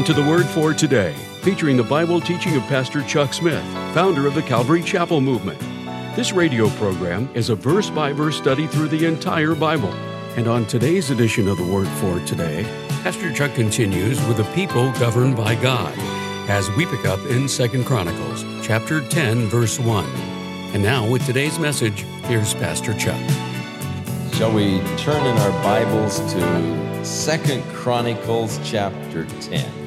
Welcome to the Word for Today, featuring the Bible teaching of Pastor Chuck Smith, founder of the Calvary Chapel Movement. This radio program is a verse by verse study through the entire Bible. And on today's edition of the Word for Today, Pastor Chuck continues with the people governed by God as we pick up in Second Chronicles chapter 10 verse 1. And now with today's message, here's Pastor Chuck. Shall we turn in our Bibles to Second Chronicles chapter 10?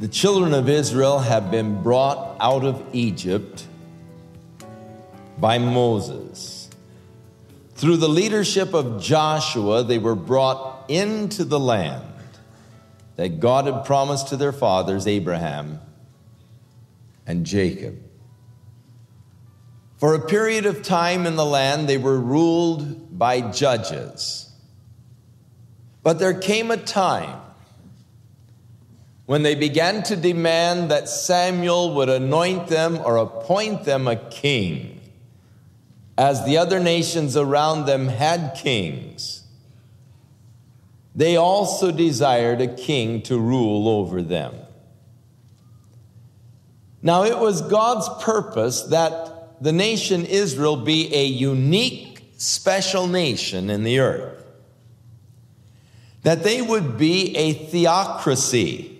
The children of Israel have been brought out of Egypt by Moses. Through the leadership of Joshua, they were brought into the land that God had promised to their fathers, Abraham and Jacob. For a period of time in the land, they were ruled by judges. But there came a time when they began to demand that Samuel would anoint them or appoint them a king, as the other nations around them had kings. They also desired a king to rule over them. Now, it was God's purpose that the nation Israel be a unique, special nation in the earth. That they would be a theocracy,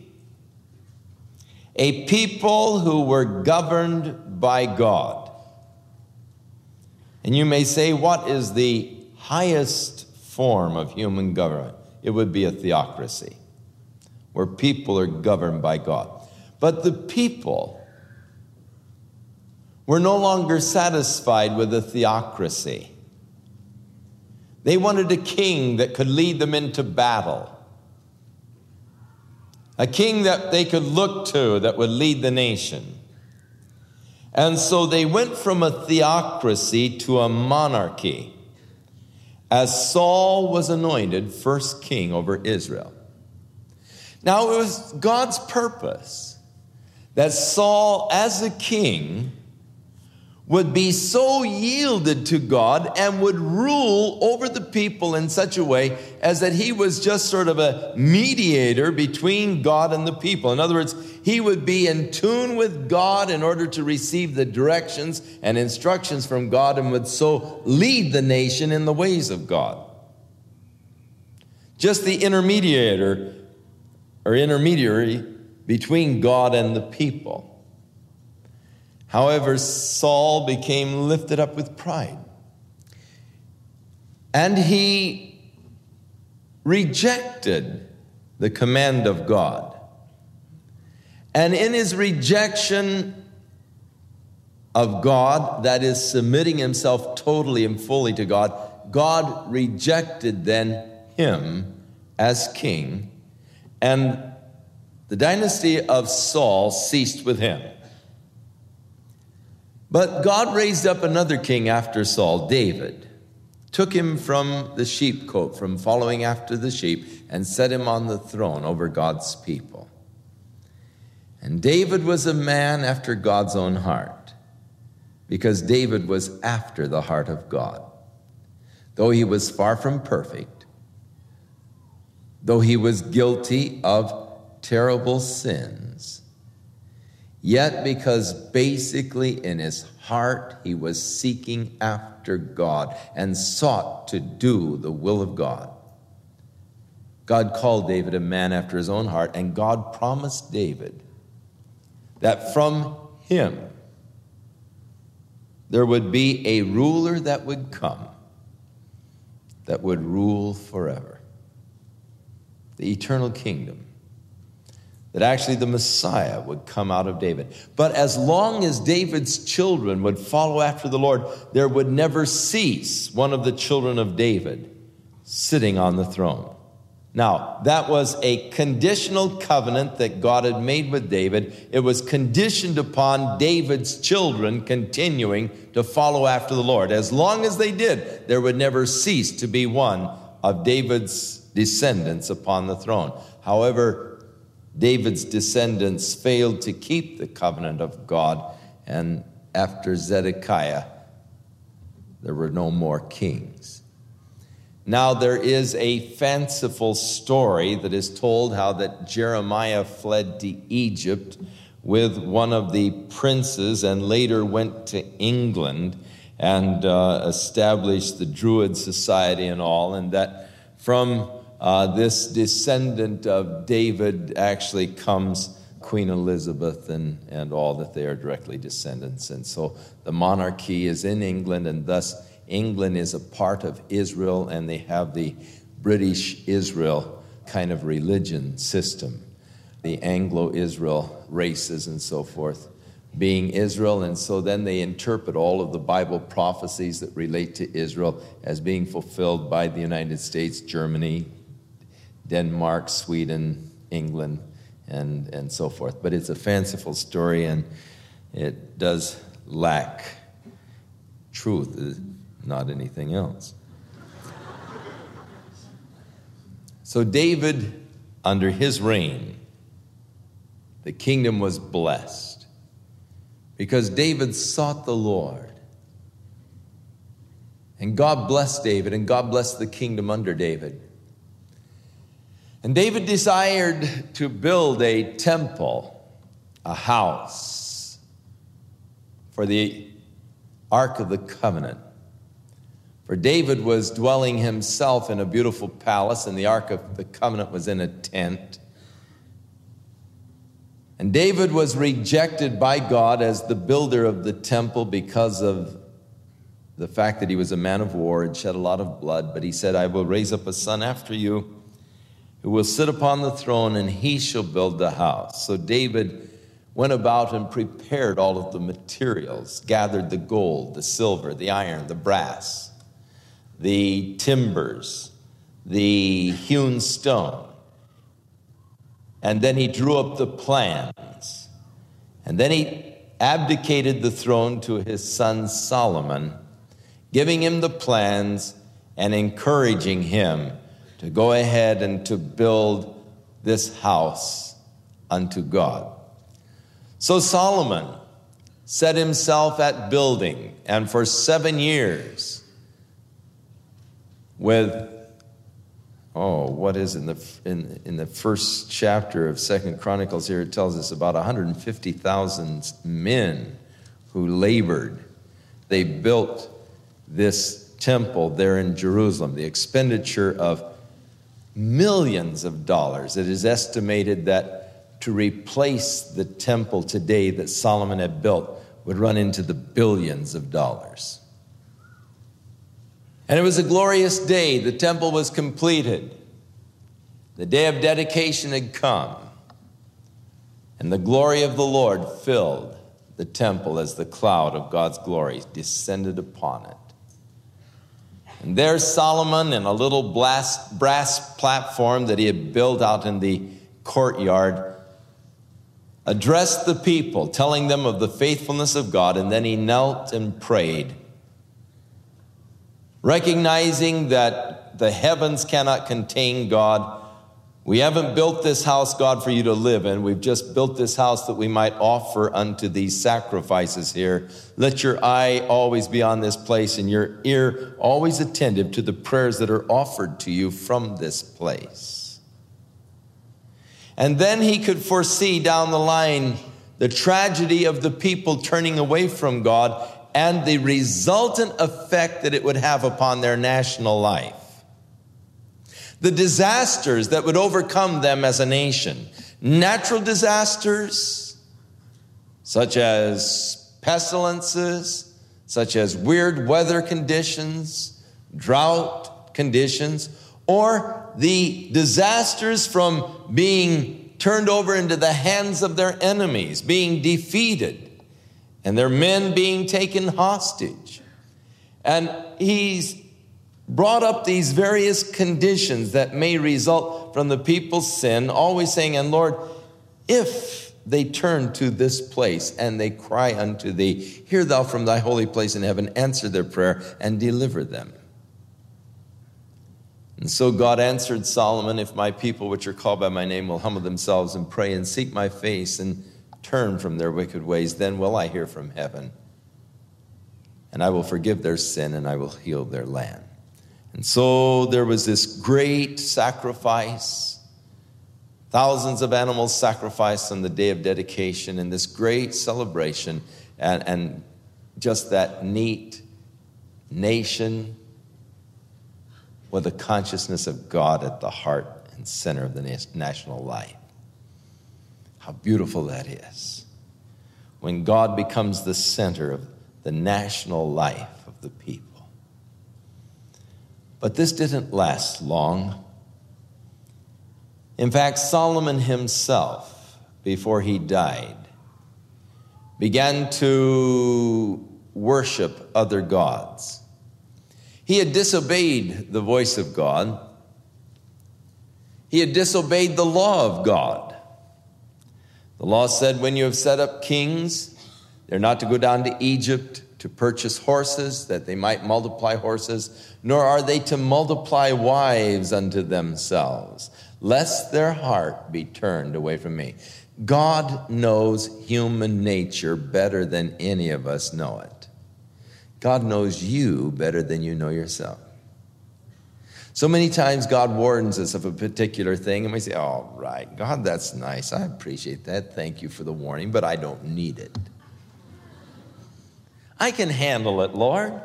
a people who were governed by God. And you may say, what is the highest form of human government? It would be a theocracy, where people are governed by God. But the people, were no longer satisfied with a theocracy. They wanted a king that could lead them into battle, a king that they could look to that would lead the nation. And so they went from a theocracy to a monarchy as Saul was anointed first king over Israel. Now, it was God's purpose that Saul, as a king, would be so yielded to God and would rule over the people in such a way as that he was just sort of a mediator between God and the people. In other words, he would be in tune with God in order to receive the directions and instructions from God and would so lead the nation in the ways of God. Just the intermediator or intermediary between God and the people. However, Saul became lifted up with pride. And he rejected the command of God. And in his rejection of God, that is, submitting himself totally and fully to God, God rejected then him as king, and the dynasty of Saul ceased with him. But God raised up another king after Saul, David, took him from the sheepcote, from following after the sheep, and set him on the throne over God's people. And David was a man after God's own heart, because David was after the heart of God. Though he was far from perfect, though he was guilty of terrible sins, Yet, because basically in his heart he was seeking after God and sought to do the will of God. God called David a man after his own heart, and God promised David that from him there would be a ruler that would come that would rule forever. The eternal kingdom that actually the Messiah would come out of David. But as long as David's children would follow after the Lord, there would never cease one of the children of David sitting on the throne. Now, that was a conditional covenant that God had made with David. It was conditioned upon David's children continuing to follow after the Lord. As long as they did, there would never cease to be one of David's descendants upon the throne. However, David's descendants failed to keep the covenant of God, and after Zedekiah, there were no more kings. Now, there is a fanciful story that is told how that Jeremiah fled to Egypt with one of the princes and later went to England and uh, established the Druid Society and all, and that from uh, this descendant of David actually comes Queen Elizabeth and, and all that they are directly descendants. And so the monarchy is in England, and thus England is a part of Israel, and they have the British Israel kind of religion system, the Anglo Israel races and so forth being Israel, and so then they interpret all of the Bible prophecies that relate to Israel as being fulfilled by the United States, Germany, Denmark, Sweden, England, and, and so forth. But it's a fanciful story and it does lack truth, uh, not anything else. So, David, under his reign, the kingdom was blessed because David sought the Lord. And God blessed David, and God blessed the kingdom under David. And David desired to build a temple, a house for the Ark of the Covenant. For David was dwelling himself in a beautiful palace, and the Ark of the Covenant was in a tent. And David was rejected by God as the builder of the temple because of the fact that he was a man of war and shed a lot of blood. But he said, I will raise up a son after you who will sit upon the throne, and he shall build the house. So David went about and prepared all of the materials, gathered the gold, the silver, the iron, the brass, the timbers, the hewn stone. And then he drew up the plans. And then he abdicated the throne to his son Solomon, giving him the plans and encouraging him to go ahead and to build this house unto God. So Solomon set himself at building, and for seven years, with oh, what is in the in, in the first chapter of Second Chronicles here, it tells us about 150,000 men who labored. They built this temple there in Jerusalem. The expenditure of millions of dollars. It is estimated that to replace the temple today that Solomon had built would run into the billions of dollars. And it was a glorious day. The temple was completed. The day of dedication had come. And the glory of the Lord filled the temple as the cloud of God's glory descended upon it. And there's Solomon in a little brass, brass platform that he had built out in the courtyard, addressed the people, telling them of the faithfulness of God, and then he knelt and prayed, recognizing that the heavens cannot contain God we haven't built this house, God, for you to live in. We've just built this house that we might offer unto these sacrifices here. Let your eye always be on this place and your ear always attentive to the prayers that are offered to you from this place. And then he could foresee down the line the tragedy of the people turning away from God and the resultant effect that it would have upon their national life the disasters that would overcome them as a nation. Natural disasters, such as pestilences, such as weird weather conditions, drought conditions, or the disasters from being turned over into the hands of their enemies, being defeated, and their men being taken hostage. And he's brought up these various conditions that may result from the people's sin, always saying, And Lord, if they turn to this place and they cry unto thee, hear thou from thy holy place in heaven, answer their prayer and deliver them. And so God answered Solomon, If my people, which are called by my name, will humble themselves and pray and seek my face and turn from their wicked ways, then will I hear from heaven. And I will forgive their sin and I will heal their land. And so there was this great sacrifice, thousands of animals sacrificed on the day of dedication, and this great celebration, and, and just that neat nation with the consciousness of God at the heart and center of the national life. How beautiful that is. When God becomes the center of the national life of the people. But this didn't last long. In fact, Solomon himself, before he died, began to worship other gods. He had disobeyed the voice of God. He had disobeyed the law of God. The law said when you have set up kings, they're not to go down to Egypt to purchase horses, that they might multiply horses, nor are they to multiply wives unto themselves, lest their heart be turned away from me. God knows human nature better than any of us know it. God knows you better than you know yourself. So many times God warns us of a particular thing, and we say, All right, God, that's nice. I appreciate that. Thank you for the warning, but I don't need it. I can handle it, Lord.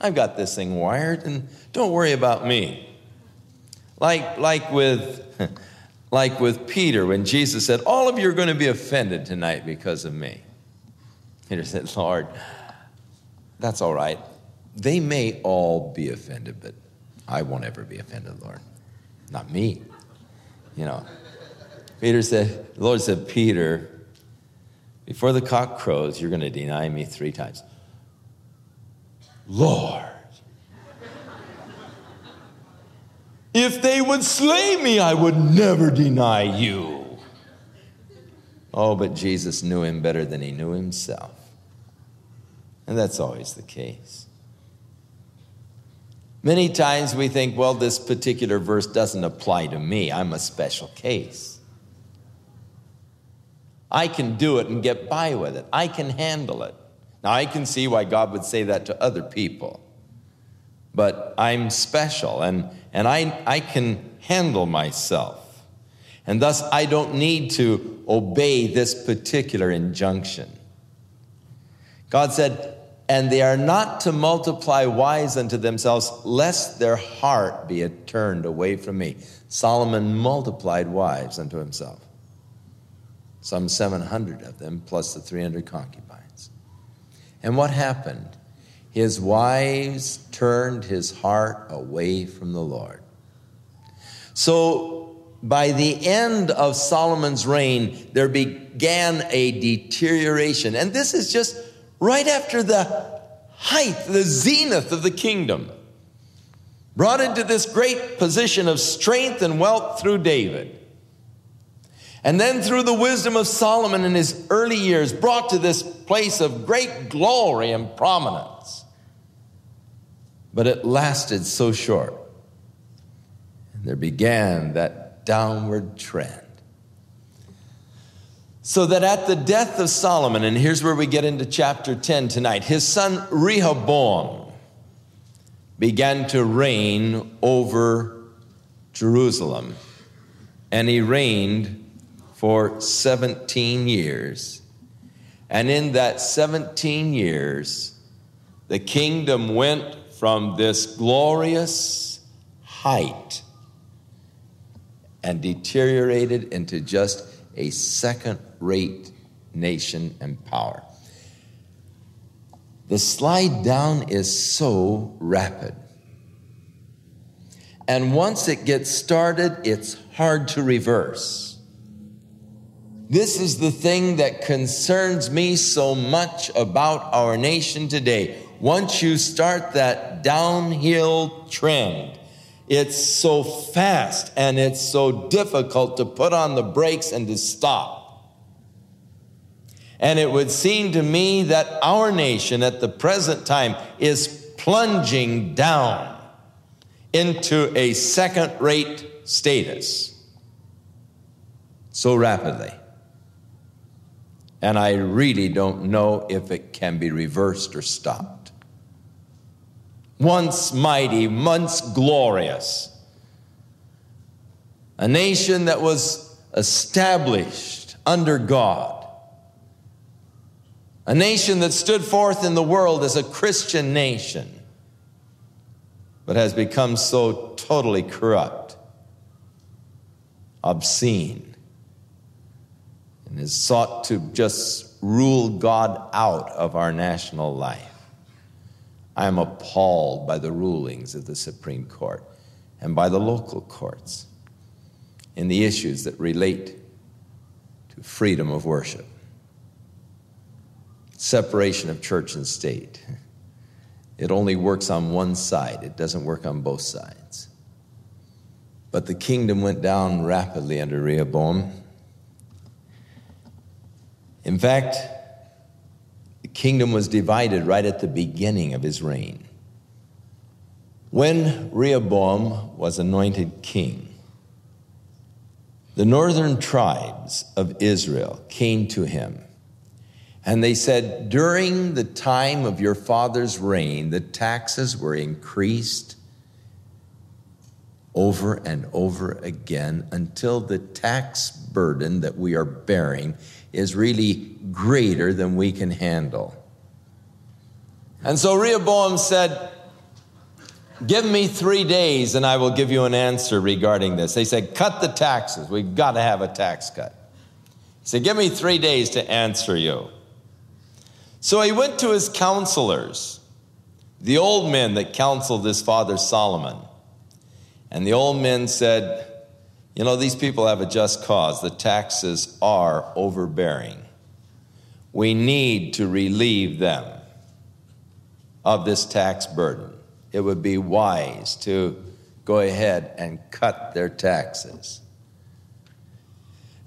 I've got this thing wired, and don't worry about me. Like, like, with, like with Peter, when Jesus said, All of you are going to be offended tonight because of me. Peter said, Lord, that's all right. They may all be offended, but I won't ever be offended, Lord. Not me. You know. Peter said, the Lord said, Peter, before the cock crows, you're going to deny me three times. Lord, if they would slay me, I would never deny you. Oh, but Jesus knew him better than he knew himself. And that's always the case. Many times we think, well, this particular verse doesn't apply to me. I'm a special case. I can do it and get by with it. I can handle it. Now, I can see why God would say that to other people, but I'm special and, and I, I can handle myself. And thus, I don't need to obey this particular injunction. God said, and they are not to multiply wives unto themselves, lest their heart be turned away from me. Solomon multiplied wives unto himself, some 700 of them, plus the 300 concubines. And what happened? His wives turned his heart away from the Lord. So, by the end of Solomon's reign, there began a deterioration. And this is just right after the height, the zenith of the kingdom, brought into this great position of strength and wealth through David. And then through the wisdom of Solomon in his early years, brought to this place of great glory and prominence. But it lasted so short. And there began that downward trend. So that at the death of Solomon, and here's where we get into chapter 10 tonight, his son Rehoboam began to reign over Jerusalem. And he reigned for 17 years. And in that 17 years, the kingdom went from this glorious height and deteriorated into just a second rate nation and power. The slide down is so rapid. And once it gets started, it's hard to reverse. This is the thing that concerns me so much about our nation today. Once you start that downhill trend, it's so fast and it's so difficult to put on the brakes and to stop. And it would seem to me that our nation at the present time is plunging down into a second rate status so rapidly. And I really don't know if it can be reversed or stopped. once mighty, once glorious. A nation that was established under God. A nation that stood forth in the world as a Christian nation, but has become so totally corrupt, obscene, and has sought to just rule God out of our national life. I am appalled by the rulings of the Supreme Court and by the local courts in the issues that relate to freedom of worship, separation of church and state. It only works on one side, it doesn't work on both sides. But the kingdom went down rapidly under Rehoboam. In fact, the kingdom was divided right at the beginning of his reign. When Rehoboam was anointed king, the northern tribes of Israel came to him and they said, During the time of your father's reign, the taxes were increased over and over again until the tax burden that we are bearing is really greater than we can handle. And so Rehoboam said, Give me three days and I will give you an answer regarding this. They said, Cut the taxes. We've got to have a tax cut. He said, Give me three days to answer you. So he went to his counselors, the old men that counseled his father Solomon. And the old men said, You know, these people have a just cause. The taxes are overbearing. We need to relieve them of this tax burden. It would be wise to go ahead and cut their taxes.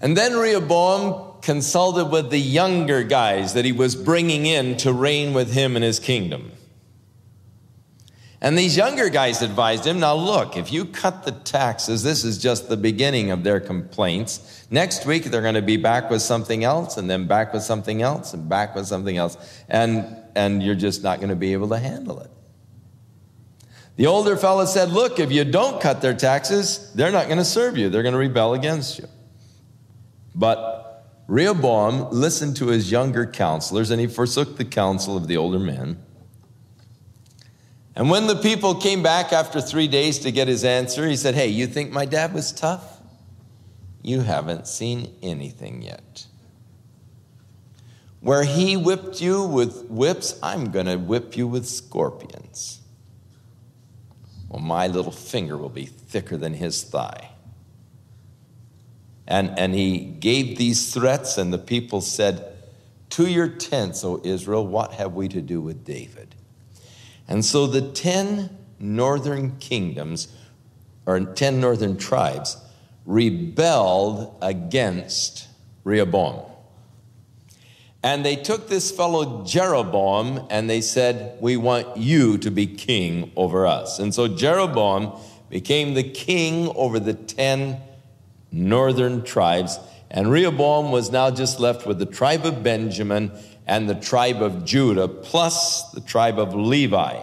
And then Rehoboam consulted with the younger guys that he was bringing in to reign with him in his kingdom. And these younger guys advised him now, look, if you cut the taxes, this is just the beginning of their complaints. Next week, they're going to be back with something else, and then back with something else, and back with something else. And, and you're just not going to be able to handle it. The older fellow said, Look, if you don't cut their taxes, they're not going to serve you. They're going to rebel against you. But Rehoboam listened to his younger counselors and he forsook the counsel of the older men. And when the people came back after three days to get his answer, he said, Hey, you think my dad was tough? You haven't seen anything yet. Where he whipped you with whips, I'm going to whip you with scorpions. Well, my little finger will be thicker than his thigh. And, and he gave these threats, and the people said, To your tents, O Israel, what have we to do with David? And so the 10 northern kingdoms, or 10 northern tribes, rebelled against Rehoboam. And they took this fellow Jeroboam and they said, We want you to be king over us. And so Jeroboam became the king over the 10 northern tribes. And Rehoboam was now just left with the tribe of Benjamin and the tribe of Judah, plus the tribe of Levi.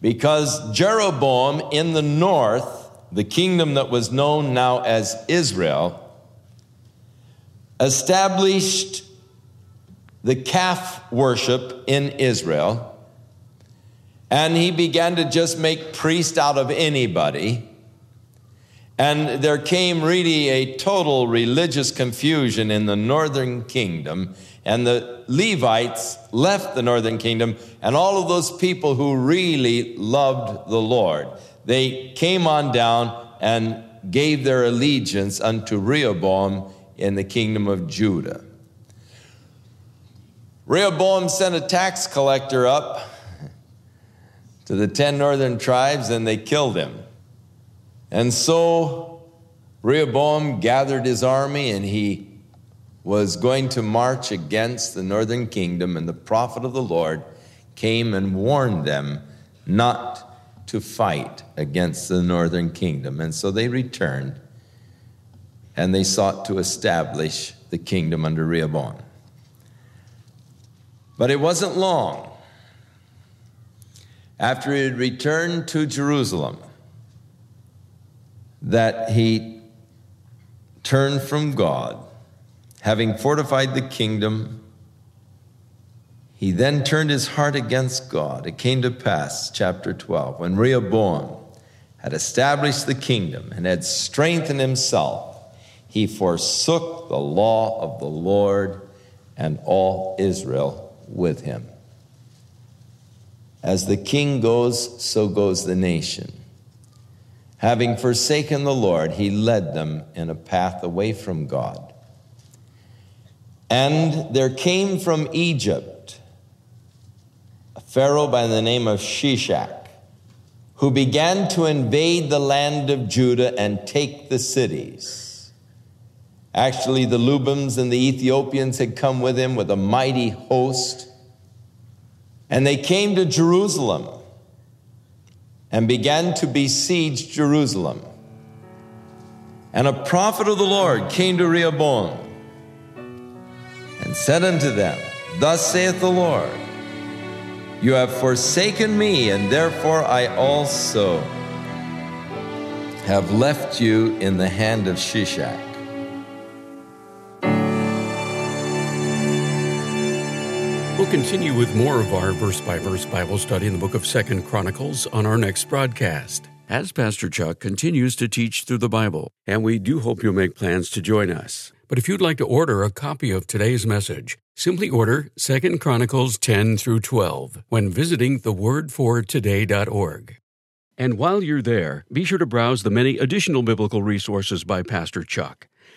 Because Jeroboam in the north, the kingdom that was known now as Israel, established the calf worship in Israel. And he began to just make priest out of anybody. And there came really a total religious confusion in the northern kingdom. And the Levites left the northern kingdom, and all of those people who really loved the Lord, they came on down and gave their allegiance unto Rehoboam in the kingdom of Judah. Rehoboam sent a tax collector up to the 10 northern tribes, and they killed him. And so Rehoboam gathered his army and he was going to march against the northern kingdom, and the prophet of the Lord came and warned them not to fight against the northern kingdom. And so they returned and they sought to establish the kingdom under Rehoboam. But it wasn't long after he had returned to Jerusalem, that he turned from God, having fortified the kingdom. He then turned his heart against God. It came to pass, chapter 12, when Rehoboam had established the kingdom and had strengthened himself, he forsook the law of the Lord and all Israel with him. As the king goes, so goes the nation. Having forsaken the Lord, he led them in a path away from God. And there came from Egypt a Pharaoh by the name of Shishak, who began to invade the land of Judah and take the cities. Actually, the Lubims and the Ethiopians had come with him with a mighty host. And they came to Jerusalem and began to besiege Jerusalem. And a prophet of the Lord came to Rehoboam and said unto them, Thus saith the Lord, You have forsaken me, and therefore I also have left you in the hand of Shishak. Continue with more of our verse by verse Bible study in the book of Second Chronicles on our next broadcast. As Pastor Chuck continues to teach through the Bible, and we do hope you'll make plans to join us. But if you'd like to order a copy of today's message, simply order Second Chronicles 10 through 12 when visiting thewordfortoday.org. And while you're there, be sure to browse the many additional biblical resources by Pastor Chuck.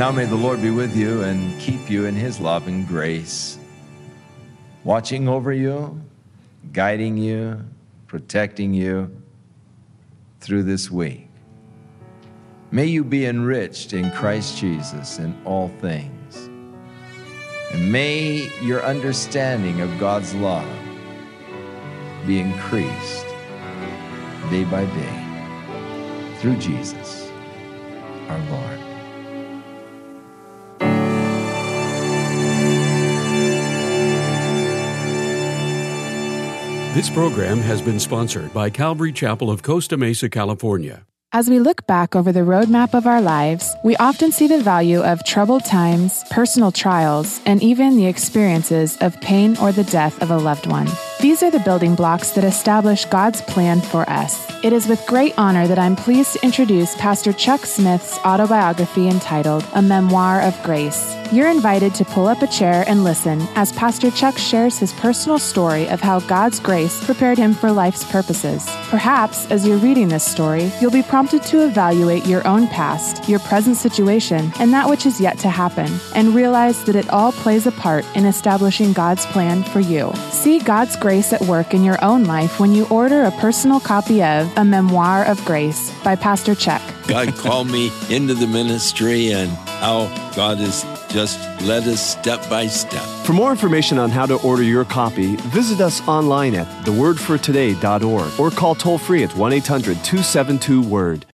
Now may the Lord be with you and keep you in his love and grace, watching over you, guiding you, protecting you through this week. May you be enriched in Christ Jesus in all things. And may your understanding of God's love be increased day by day through Jesus our Lord. This program has been sponsored by Calvary Chapel of Costa Mesa, California. As we look back over the roadmap of our lives, we often see the value of troubled times, personal trials, and even the experiences of pain or the death of a loved one. These are the building blocks that establish God's plan for us. It is with great honor that I'm pleased to introduce Pastor Chuck Smith's autobiography entitled A Memoir of Grace. You're invited to pull up a chair and listen as Pastor Chuck shares his personal story of how God's grace prepared him for life's purposes. Perhaps, as you're reading this story, you'll be prompted to evaluate your own past, your present situation, and that which is yet to happen, and realize that it all plays a part in establishing God's plan for you. See God's grace at work in your own life when you order a personal copy of A Memoir of Grace by Pastor Chuck. God called me into the ministry and how God has just led us step by step. For more information on how to order your copy, visit us online at thewordfortoday.org or call toll free at 1 800 272 WORD.